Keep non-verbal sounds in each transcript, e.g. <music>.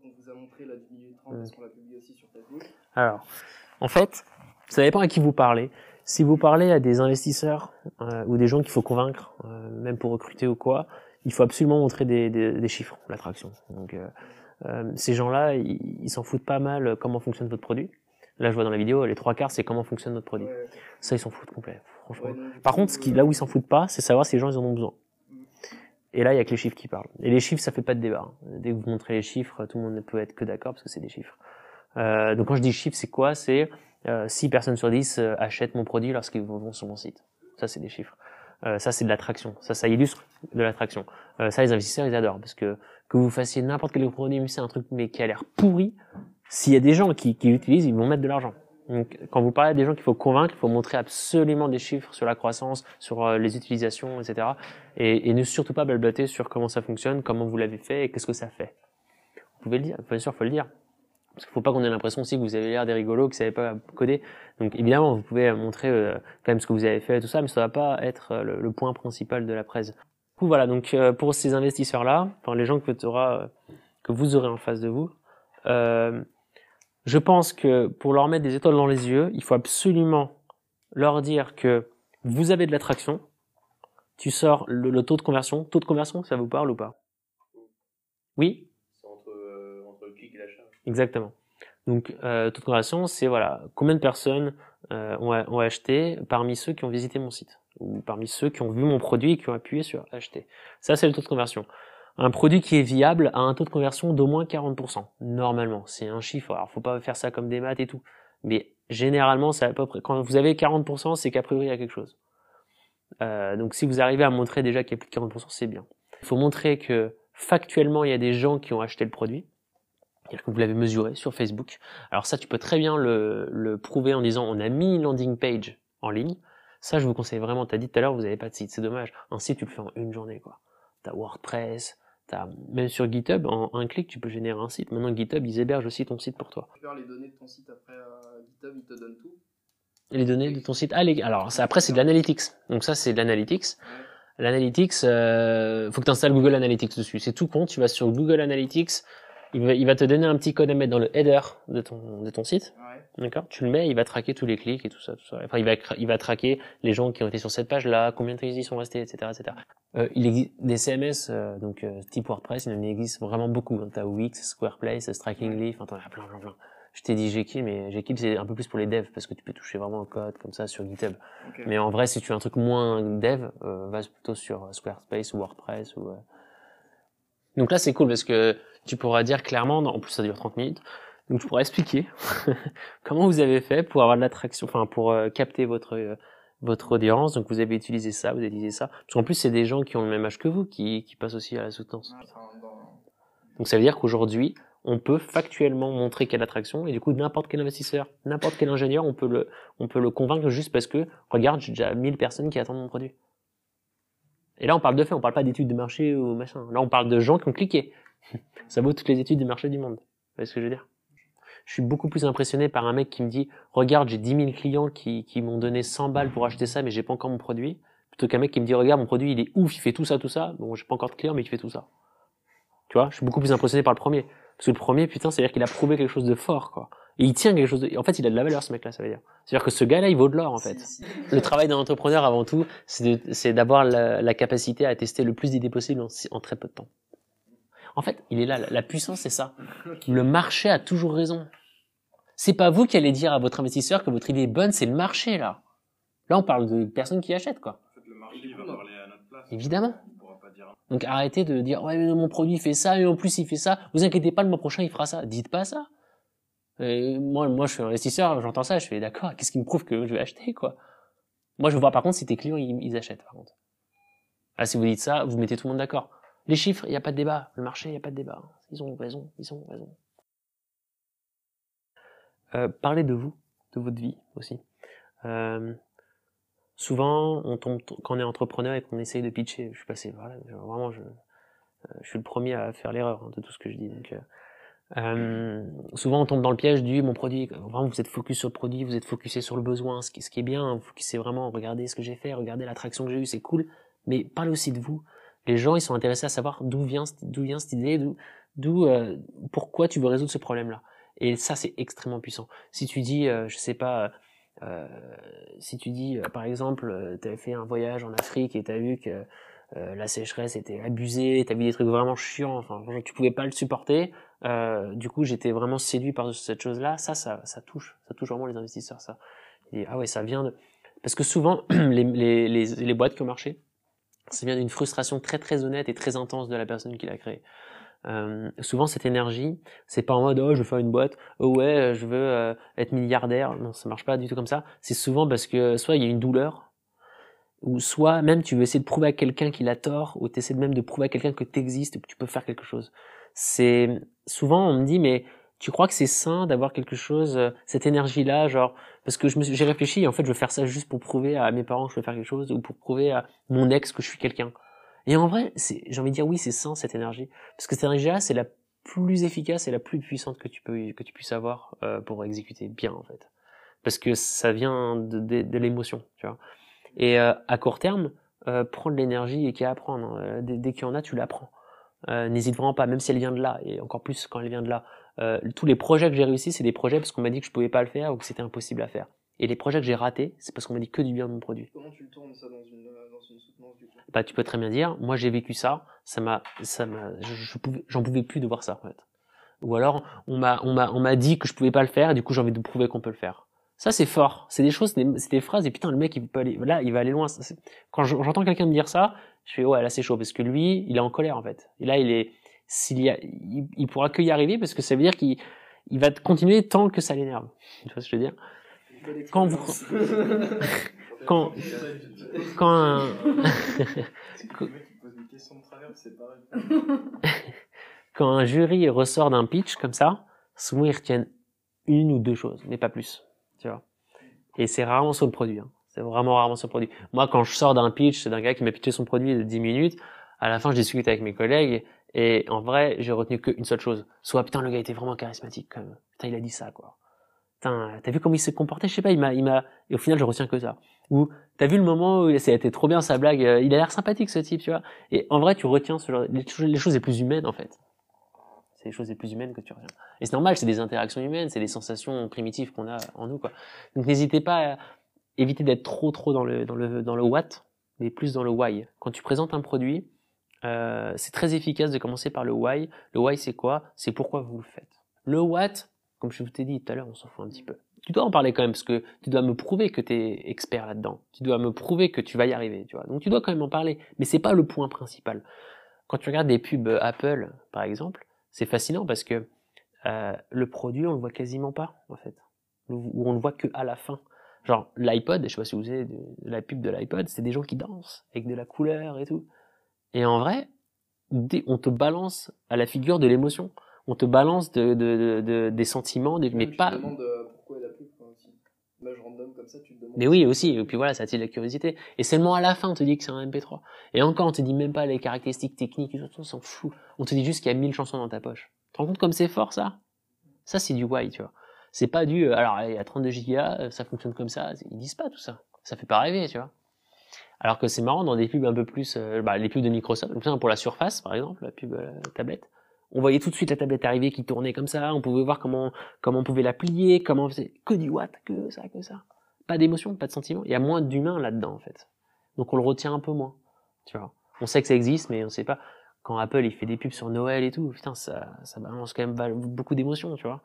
qu'on vous a montré là du milieu 30 parce qu'on l'a publié aussi sur Facebook. Alors, en fait, ça dépend à qui vous parlez. Si vous parlez à des investisseurs euh, ou des gens qu'il faut convaincre, euh, même pour recruter ou quoi, il faut absolument montrer des, des, des chiffres, l'attraction. Donc, euh, ces gens-là, ils s'en foutent pas mal comment fonctionne votre produit. Là, je vois dans la vidéo, les trois quarts, c'est comment fonctionne notre produit. Ouais. Ça, ils s'en foutent complet, franchement. Ouais, Par contre, ce qui, là où ils s'en foutent pas, c'est savoir si les gens ils en ont besoin. Et là, il y a que les chiffres qui parlent. Et les chiffres, ça fait pas de débat. hein. Dès que vous montrez les chiffres, tout le monde ne peut être que d'accord parce que c'est des chiffres. Euh, donc quand je dis chiffres, c'est quoi? C'est euh, 6 personnes sur 10 euh, achètent mon produit lorsqu'ils vont sur mon site. Ça, c'est des chiffres. Euh, ça, c'est de l'attraction. Ça, ça illustre de l'attraction. Euh, ça, les investisseurs, ils adorent parce que que vous fassiez n'importe quel produit, c'est un truc mais qui a l'air pourri. S'il y a des gens qui, qui l'utilisent, ils vont mettre de l'argent. Donc, quand vous parlez à des gens qu'il faut convaincre, il faut montrer absolument des chiffres sur la croissance, sur euh, les utilisations, etc. Et, et ne surtout pas blablater sur comment ça fonctionne, comment vous l'avez fait et qu'est-ce que ça fait. Vous pouvez le dire, bien sûr, faut le dire. Parce qu'il faut pas qu'on ait l'impression aussi que vous avez l'air des rigolos, que vous savez pas coder. Donc évidemment, vous pouvez montrer euh, quand même ce que vous avez fait et tout ça, mais ça va pas être euh, le, le point principal de la presse. Du coup, voilà. Donc euh, pour ces investisseurs-là, enfin les gens que, euh, que vous aurez en face de vous, euh, je pense que pour leur mettre des étoiles dans les yeux, il faut absolument leur dire que vous avez de l'attraction. Tu sors le, le taux de conversion. Taux de conversion, ça vous parle ou pas? Oui? C'est entre, euh, entre le clic et l'achat. Exactement. Donc, euh, taux de conversion, c'est voilà, combien de personnes euh, ont, ont acheté parmi ceux qui ont visité mon site ou parmi ceux qui ont vu mon produit et qui ont appuyé sur acheter. Ça, c'est le taux de conversion. Un produit qui est viable a un taux de conversion d'au moins 40%. Normalement, c'est un chiffre. Alors, faut pas faire ça comme des maths et tout. Mais généralement, c'est à peu près. Quand vous avez 40%, c'est qu'a priori il y a quelque chose. Euh, donc, si vous arrivez à montrer déjà qu'il y a plus de 40%, c'est bien. Il faut montrer que factuellement, il y a des gens qui ont acheté le produit. C'est-à-dire que vous l'avez mesuré sur Facebook. Alors ça, tu peux très bien le, le prouver en disant on a mis une landing page en ligne. Ça, je vous conseille vraiment. T'as dit tout à l'heure, vous n'avez pas de site. C'est dommage. Un site, tu le fais en une journée, quoi. T'as WordPress, t'as même sur GitHub, en un clic, tu peux générer un site. Maintenant, GitHub, ils hébergent aussi ton site pour toi. Tu les données de ton site après euh, GitHub, il te donne tout. Les données de ton site. Ah, les... alors ça, après, c'est de l'analytics. Donc ça, c'est de l'analytics. Ouais. L'analytics, euh, faut que tu installes Google Analytics dessus. C'est tout con. Tu vas sur Google Analytics. Il va, il va te donner un petit code à mettre dans le header de ton, de ton site. Ouais. D'accord? Tu le mets, il va traquer tous les clics et tout ça, tout ça. Enfin, il va, il va traquer les gens qui ont été sur cette page-là, combien de temps ils y sont restés, etc., etc. Euh, il existe des CMS, euh, donc euh, type WordPress, il en existe vraiment beaucoup. Hein. T'as Wix, Squareplace, Striking Leaf, enfin, t'en as plein, plein, plein. Je t'ai dit Jekyll, mais Jekyll c'est un peu plus pour les devs parce que tu peux toucher vraiment le code comme ça sur GitHub. Mais en vrai, si tu as un truc moins dev, euh, va plutôt sur euh, Squarespace ou WordPress ou. euh. Donc là, c'est cool parce que tu pourras dire clairement, en plus ça dure 30 minutes, donc tu pourras expliquer <laughs> comment vous avez fait pour avoir de l'attraction, enfin pour euh, capter votre euh, votre audience. Donc vous avez utilisé ça, vous avez utilisé ça. Parce qu'en plus, c'est des gens qui ont le même âge que vous qui, qui passent aussi à la soutenance. Donc ça veut dire qu'aujourd'hui, on peut factuellement montrer quelle attraction et du coup n'importe quel investisseur, n'importe quel ingénieur, on peut le on peut le convaincre juste parce que regarde, j'ai déjà 1000 personnes qui attendent mon produit. Et là, on parle de fait, on parle pas d'études de marché ou machin. Là, on parle de gens qui ont cliqué. Ça vaut toutes les études de marché du monde. Vous voyez ce que je veux dire? Je suis beaucoup plus impressionné par un mec qui me dit "Regarde, j'ai 10 000 clients qui qui m'ont donné 100 balles pour acheter ça mais j'ai pas encore mon produit." Plutôt qu'un mec qui me dit "Regarde, mon produit, il est ouf, il fait tout ça tout ça." Bon, j'ai pas encore de clients mais il fait tout ça. Tu vois, je suis beaucoup plus impressionné par le premier. Parce que le premier, putain, c'est-à-dire qu'il a prouvé quelque chose de fort, quoi. Et il tient quelque chose de... En fait, il a de la valeur, ce mec-là, ça veut dire. C'est-à-dire que ce gars-là, il vaut de l'or, en fait. Le travail d'un entrepreneur, avant tout, c'est d'avoir la, la capacité à tester le plus d'idées possibles en, si- en très peu de temps. En fait, il est là. La, puissance, c'est ça. Le marché a toujours raison. C'est pas vous qui allez dire à votre investisseur que votre idée est bonne, c'est le marché, là. Là, on parle de personnes qui achètent, quoi. En fait, le marché il va parler à notre place. Évidemment. Donc arrêtez de dire ouais mais mon produit fait ça et en plus il fait ça. Vous inquiétez pas le mois prochain il fera ça. Dites pas ça. Et moi moi je suis investisseur, j'entends ça, je fais d'accord. Qu'est-ce qui me prouve que je vais acheter quoi? Moi je veux voir par contre si tes clients ils, ils achètent par contre. Ah si vous dites ça, vous mettez tout le monde d'accord. Les chiffres, il y a pas de débat. Le marché, il y a pas de débat. Ils ont raison, ils ont raison. Euh, parlez de vous, de votre vie aussi. Euh, souvent, on tombe quand on est entrepreneur et qu'on essaye de pitcher. Je suis passé, vraiment, je, euh, je suis le premier à faire l'erreur hein, de tout ce que je dis. Souvent, on tombe dans le piège du mon produit. Vraiment, vous êtes focus sur le produit, vous êtes focusé sur le besoin, ce qui, est bien. Vous focussez vraiment, regardez ce que j'ai fait, regardez l'attraction que j'ai eue, c'est cool. Mais parlez aussi de vous. Les gens, ils sont intéressés à savoir d'où vient, d'où vient cette idée, d'où, d'où, euh, pourquoi tu veux résoudre ce problème-là. Et ça, c'est extrêmement puissant. Si tu dis, euh, je sais pas, euh, si tu dis, euh, par exemple, tu avais fait un voyage en Afrique et tu as vu que euh, la sécheresse était abusée, tu as vu des trucs vraiment chiants, enfin, tu pouvais pas le supporter. Euh, du coup, j'étais vraiment séduit par cette chose-là. Ça, ça, ça touche, ça touche vraiment les investisseurs. Ça. Et, ah ouais, ça vient de parce que souvent <clears throat> les, les, les, les boîtes qui ont marché, ça vient d'une frustration très très honnête et très intense de la personne qui l'a créé. Euh, souvent cette énergie, c'est pas en mode oh je veux faire une boîte, oh ouais je veux euh, être milliardaire, non ça marche pas du tout comme ça. C'est souvent parce que soit il y a une douleur, ou soit même tu veux essayer de prouver à quelqu'un qu'il a tort, ou tu essaies même de prouver à quelqu'un que tu existes, que tu peux faire quelque chose. C'est souvent on me dit mais tu crois que c'est sain d'avoir quelque chose, euh, cette énergie-là, genre parce que j'ai réfléchi en fait je veux faire ça juste pour prouver à mes parents que je veux faire quelque chose ou pour prouver à mon ex que je suis quelqu'un. Et en vrai, j'ai envie de dire oui, c'est sain cette énergie, parce que cette énergie-là, c'est la plus efficace et la plus puissante que tu peux que tu puisses avoir euh, pour exécuter bien en fait, parce que ça vient de, de, de l'émotion, tu vois. Et euh, à court terme, euh, prendre l'énergie et qu'il y a à prendre, euh, dès, dès qu'il y en a, tu la prends. Euh, n'hésite vraiment pas, même si elle vient de là, et encore plus quand elle vient de là. tous les projets que j'ai réussi, c'est des projets parce qu'on m'a dit que je pouvais pas le faire ou que c'était impossible à faire. Et les projets que j'ai ratés, c'est parce qu'on m'a dit que du bien de mon produit. Comment tu le tournes ça dans une, dans une soutenance du coup? Bah, tu peux très bien dire, moi j'ai vécu ça, ça m'a, ça m'a, je, je pouvais, j'en pouvais plus de voir ça en fait. Ou alors on m'a, on m'a, on m'a dit que je pouvais pas le faire, et du coup j'ai envie de prouver qu'on peut le faire. Ça c'est fort, c'est des choses, c'est des, des, phrases et putain le mec il peut aller, là il va aller loin. Quand j'entends quelqu'un me dire ça, je fais ouais là c'est chaud parce que lui il est en colère en fait. Et là il est, s'il y a, il, il pourra que y arriver parce que ça veut dire qu'il, il va continuer tant que ça l'énerve. Tu vois ce que je veux dire? quand vous <laughs> quand quand un <laughs> <laughs> quand un jury ressort d'un pitch comme ça, souvent ils retiennent une ou deux choses, mais pas plus, tu vois. Et c'est rarement sur le produit. Hein. C'est vraiment rarement sur le produit. Moi, quand je sors d'un pitch d'un gars qui m'a pitché son produit de 10 minutes, à la fin, je discute avec mes collègues et en vrai, j'ai retenu qu'une seule chose. Soit, putain, le gars était vraiment charismatique quand même. Putain, il a dit ça, quoi putain, t'as vu comment il s'est comporté? Je sais pas, il m'a, il m'a, et au final, je retiens que ça. Ou t'as vu le moment où ça a été trop bien sa blague, euh, il a l'air sympathique ce type, tu vois. Et en vrai, tu retiens ce genre, les, choses les plus humaines en fait. C'est les choses les plus humaines que tu retiens. Et c'est normal, c'est des interactions humaines, c'est des sensations primitives qu'on a en nous, quoi. Donc n'hésitez pas à éviter d'être trop, trop dans le, dans le, dans le what, mais plus dans le why. Quand tu présentes un produit, euh, c'est très efficace de commencer par le why. Le why, c'est quoi? C'est pourquoi vous le faites. Le what, comme je vous t'ai dit tout à l'heure, on s'en fout un petit peu. Tu dois en parler quand même parce que tu dois me prouver que tu es expert là-dedans. Tu dois me prouver que tu vas y arriver, tu vois. Donc tu dois quand même en parler, mais c'est pas le point principal. Quand tu regardes des pubs Apple, par exemple, c'est fascinant parce que euh, le produit, on le voit quasiment pas, en fait. Ou on le voit que à la fin. Genre l'iPod, je sais pas si vous savez, la pub de l'iPod, c'est des gens qui dansent avec de la couleur et tout. Et en vrai, on te balance à la figure de l'émotion on te balance de, de, de, des sentiments, de, mais pas. Demandes euh, pourquoi la pub, quoi, aussi. Image random Mais oui, aussi. Et puis voilà, ça attire la curiosité. Et seulement à la fin, on te dit que c'est un MP3. Et encore, on te dit même pas les caractéristiques techniques, on s'en fout. On te dit juste qu'il y a 1000 chansons dans ta poche. Tu te rends compte comme c'est fort, ça? Ça, c'est du why, tu vois. C'est pas du, euh, alors, il y a 32 gigas, euh, ça fonctionne comme ça. Ils disent pas tout ça. Ça fait pas rêver, tu vois. Alors que c'est marrant dans des pubs un peu plus, bah, les pubs de Microsoft, pour la Surface, par exemple, la pub euh, tablette on voyait tout de suite la tablette arriver qui tournait comme ça, on pouvait voir comment comment on pouvait la plier, comment faisait que du what, que ça, que ça. Pas d'émotion, pas de sentiment. Il y a moins d'humain là-dedans en fait. Donc on le retient un peu moins. Tu vois. On sait que ça existe, mais on sait pas. Quand Apple il fait des pubs sur Noël et tout, putain ça ça balance quand même beaucoup d'émotions, tu vois.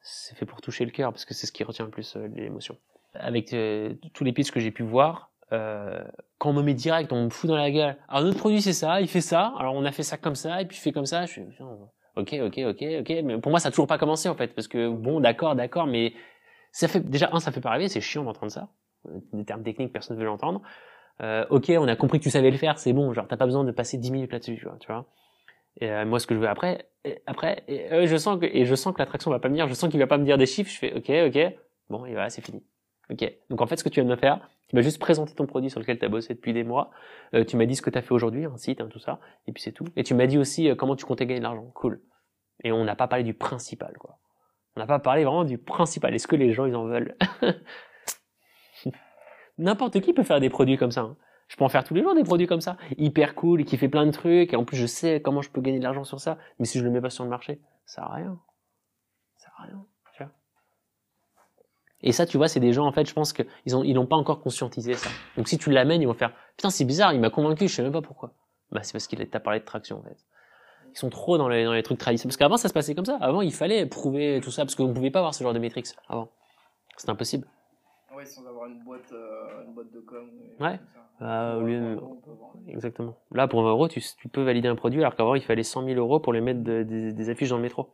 C'est fait pour toucher le cœur parce que c'est ce qui retient le plus euh, l'émotion. Avec euh, tous les pitchs que j'ai pu voir, euh, quand on me met direct, on me fout dans la gueule. Alors notre produit c'est ça, il fait ça. Alors on a fait ça comme ça et puis il fait comme ça. Je suis ok, ok, ok, ok. Mais pour moi ça a toujours pas commencé en fait parce que bon, d'accord, d'accord, mais ça fait déjà un, ça fait pas rêver, c'est chiant d'entendre ça. Des termes techniques, personne ne veut l'entendre. Euh, ok, on a compris que tu savais le faire, c'est bon. Genre t'as pas besoin de passer 10 minutes là-dessus, tu vois. Et euh, moi ce que je veux après, et, après, euh, je sens que et je sens que l'attraction va pas venir, je sens qu'il va pas me dire des chiffres. Je fais ok, ok. Bon, et voilà, c'est fini. Ok. Donc en fait, ce que tu viens de me faire, tu m'as juste présenté ton produit sur lequel tu as bossé depuis des mois. Euh, tu m'as dit ce que tu as fait aujourd'hui, un site, hein, tout ça, et puis c'est tout. Et tu m'as dit aussi euh, comment tu comptais gagner de l'argent. Cool. Et on n'a pas parlé du principal, quoi. On n'a pas parlé vraiment du principal. Est-ce que les gens ils en veulent <laughs> N'importe qui peut faire des produits comme ça. Hein. Je peux en faire tous les jours des produits comme ça, hyper cool, et qui fait plein de trucs, et en plus je sais comment je peux gagner de l'argent sur ça, mais si je le mets pas sur le marché, ça sert à rien. Ça sert à rien. Et ça, tu vois, c'est des gens, en fait, je pense qu'ils ont, ils n'ont pas encore conscientisé ça. Donc si tu l'amènes, ils vont faire, putain, c'est bizarre, il m'a convaincu, je sais même pas pourquoi. Bah, c'est parce qu'il t'a parlé de traction, en fait. Ils sont trop dans les, dans les trucs traditionnels. Parce qu'avant, ça se passait comme ça. Avant, il fallait prouver tout ça, parce qu'on pouvait pas avoir ce genre de métriques avant. C'était impossible. Ouais, sans avoir une boîte, euh, une boîte de com. Ouais. Ah, au lieu de- avoir- Exactement. Là, pour 20 euros, tu, tu peux valider un produit, alors qu'avant, il fallait 100 000 euros pour les mettre de- des, des affiches dans le métro.